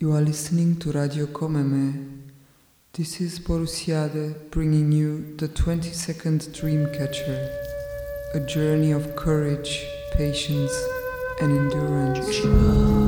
You are listening to Radio Cómeme. This is Borusiade bringing you the 22nd Dreamcatcher, a journey of courage, patience, and endurance.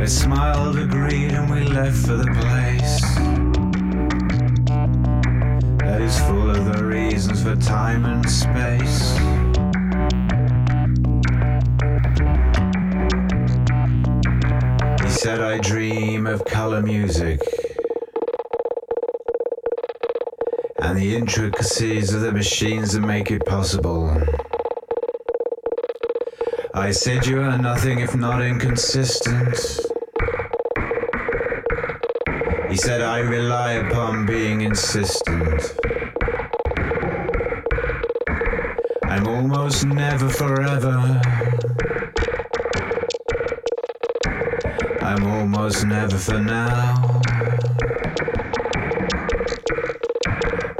I smiled, agreed, and we left for the place that is full of the reasons for time and space. He said, I dream of color music and the intricacies of the machines that make it possible. I said, You are nothing if not inconsistent. He said, I rely upon being insistent. I'm almost never forever. I'm almost never for now.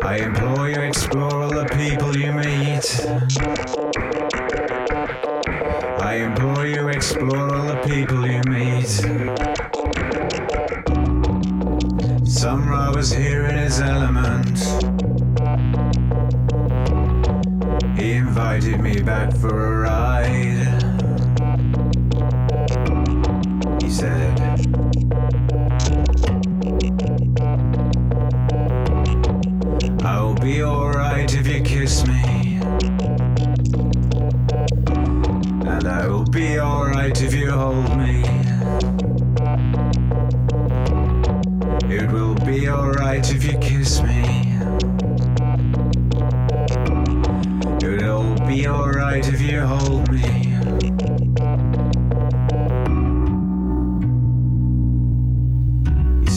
I implore you, explore all the people you meet.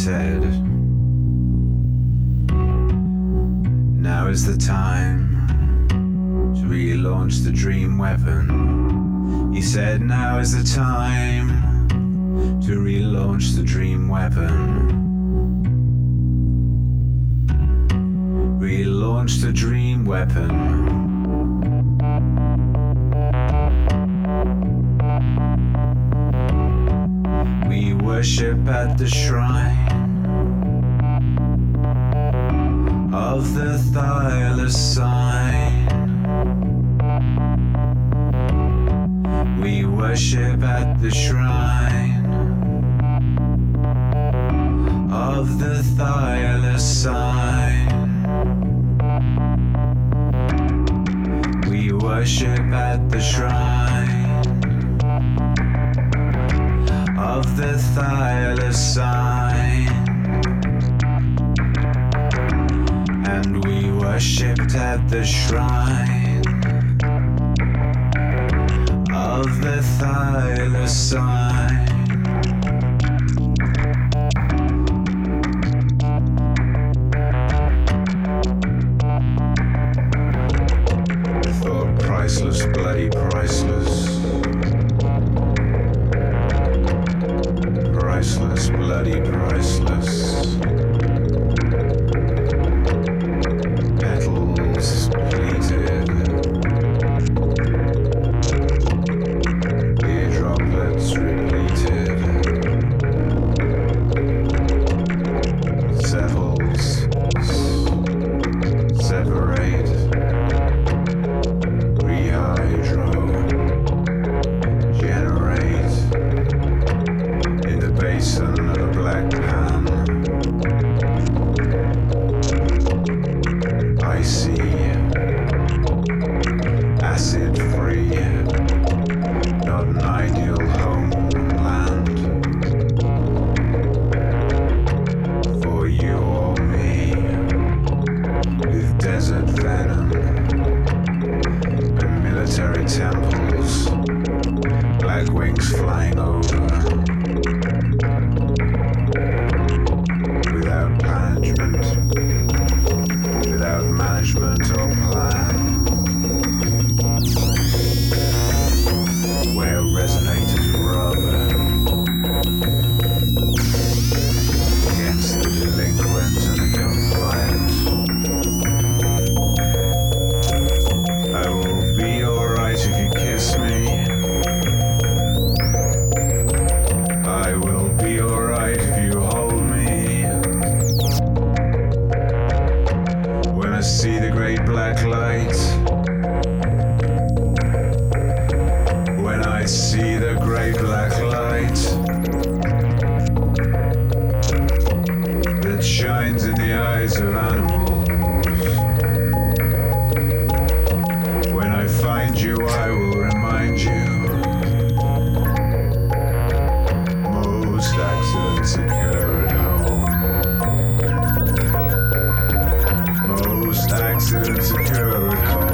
Said, Now is the time to relaunch the dream weapon. He said, Now is the time to relaunch the dream weapon. Relaunch the dream weapon. We worship at the shrine of the Thylas sign. We worship at the shrine of the Thylas sign. We worship at the shrine of the Thylas worshipped at the shrine of the Thylas Most accidents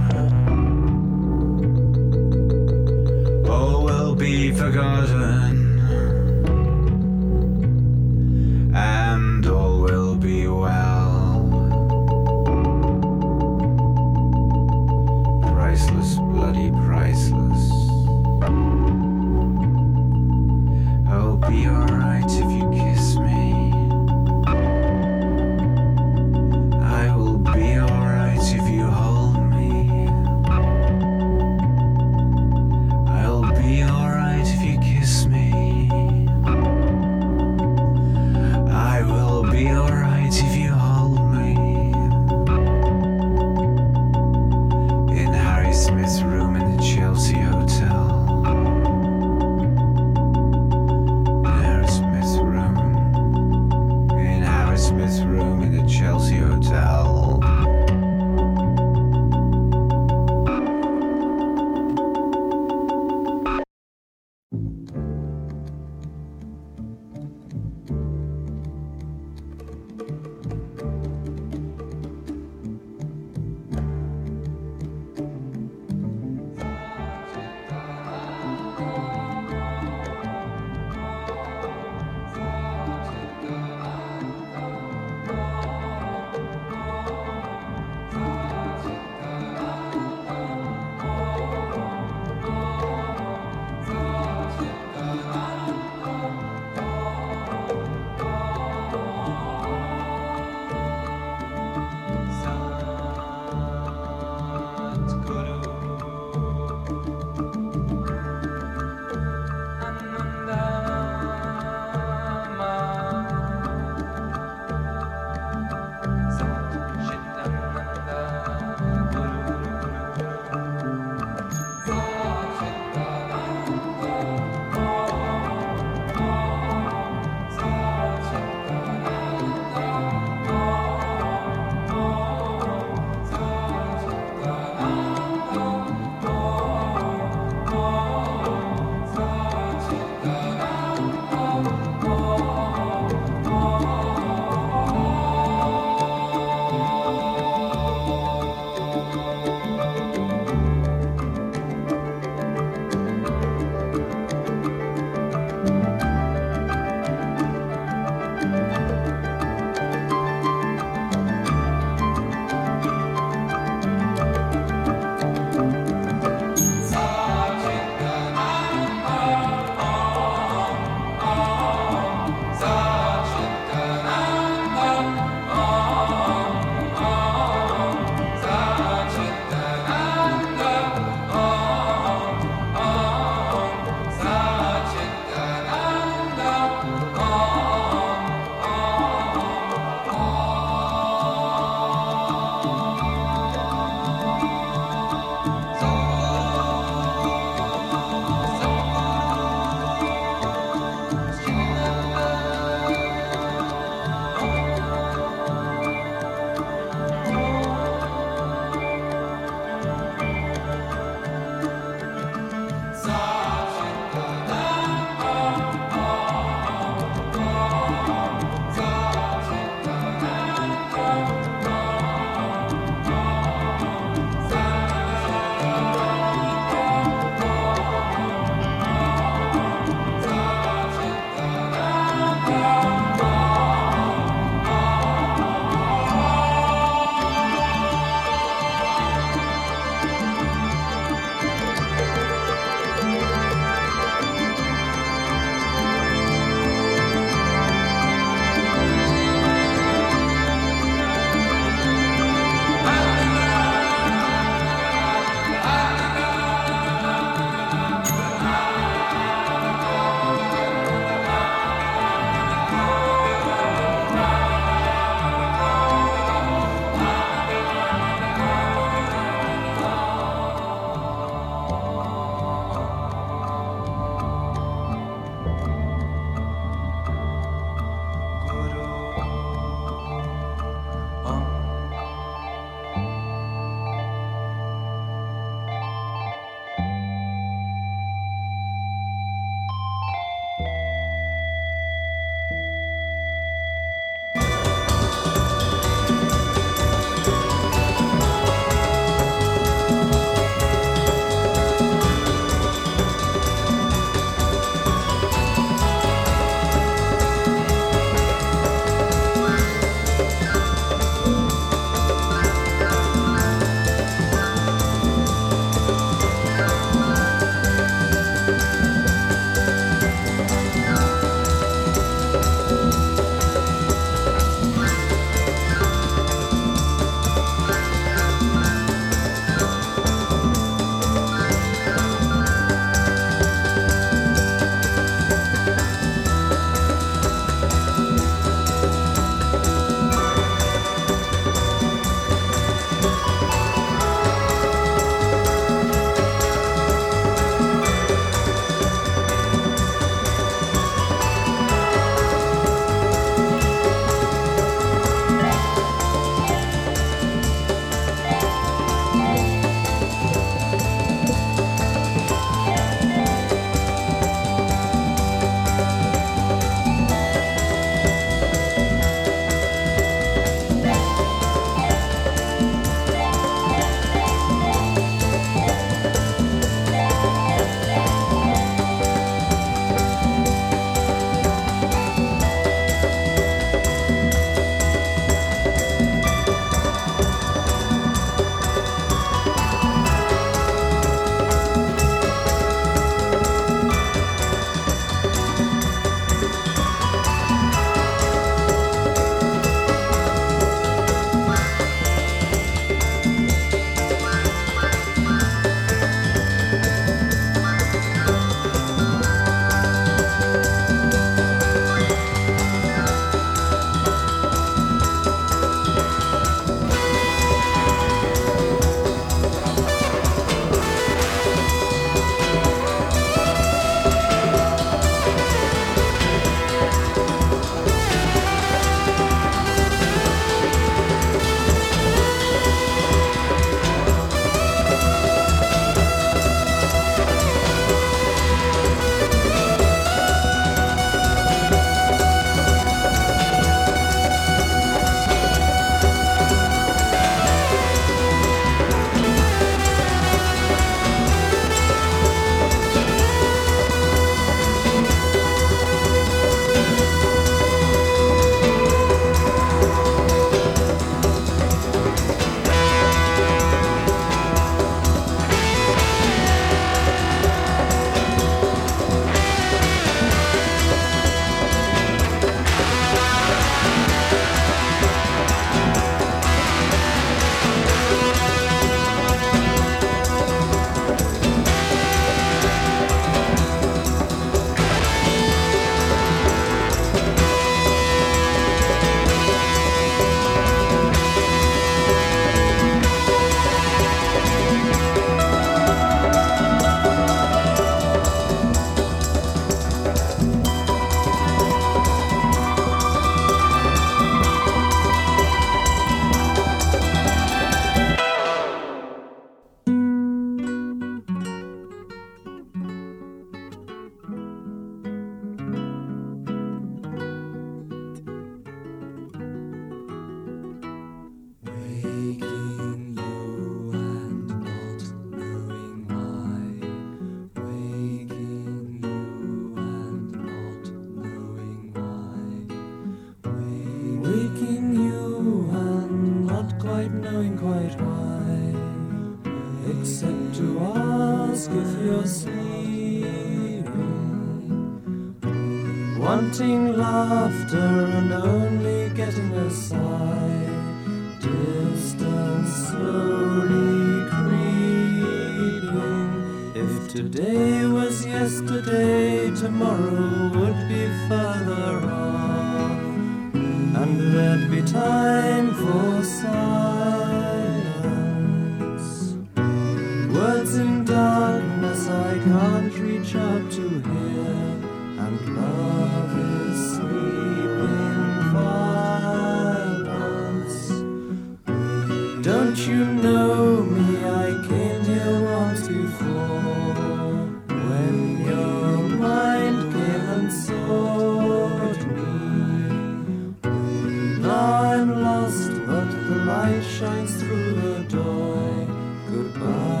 light shines through the door. Goodbye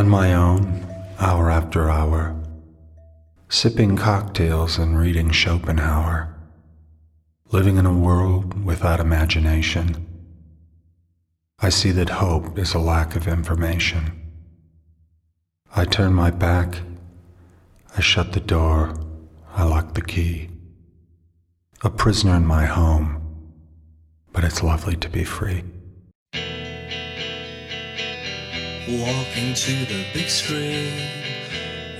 On my own, hour after hour, sipping cocktails and reading Schopenhauer, living in a world without imagination. I see that hope is a lack of information. I turn my back, I shut the door, I lock the key. A prisoner in my home, but it's lovely to be free. Walking to the big screen.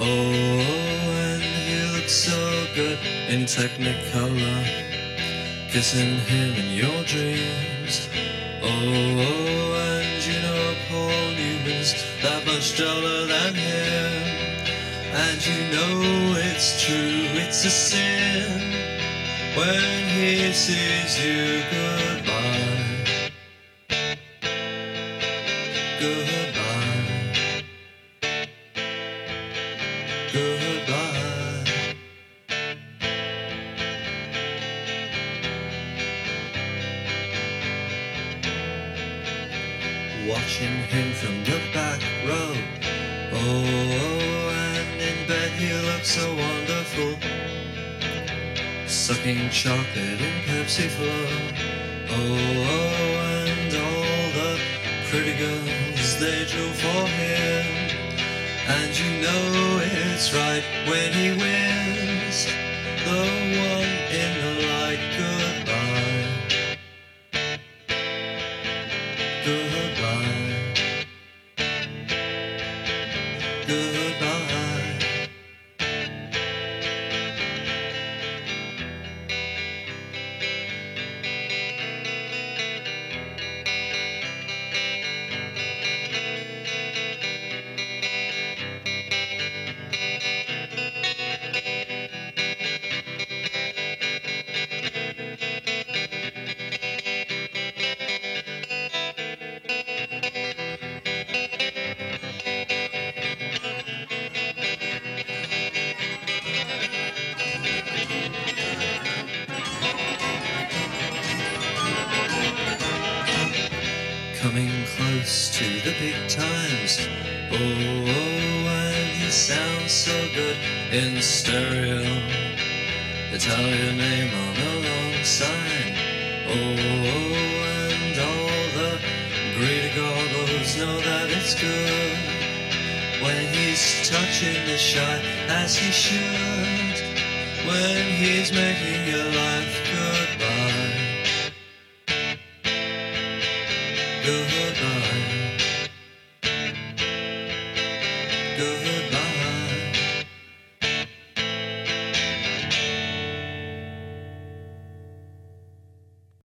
Oh, and he looks so good in Technicolor, kissing him in your dreams. Oh, and you know Paul Newman's that much duller than him, and you know it's true, it's a sin when he sees you goodbye. Chocolate in Pepsi Flow. Oh, oh, and all the pretty girls they drew for him. And you know it's right when he wins. The one in the light, goodbye.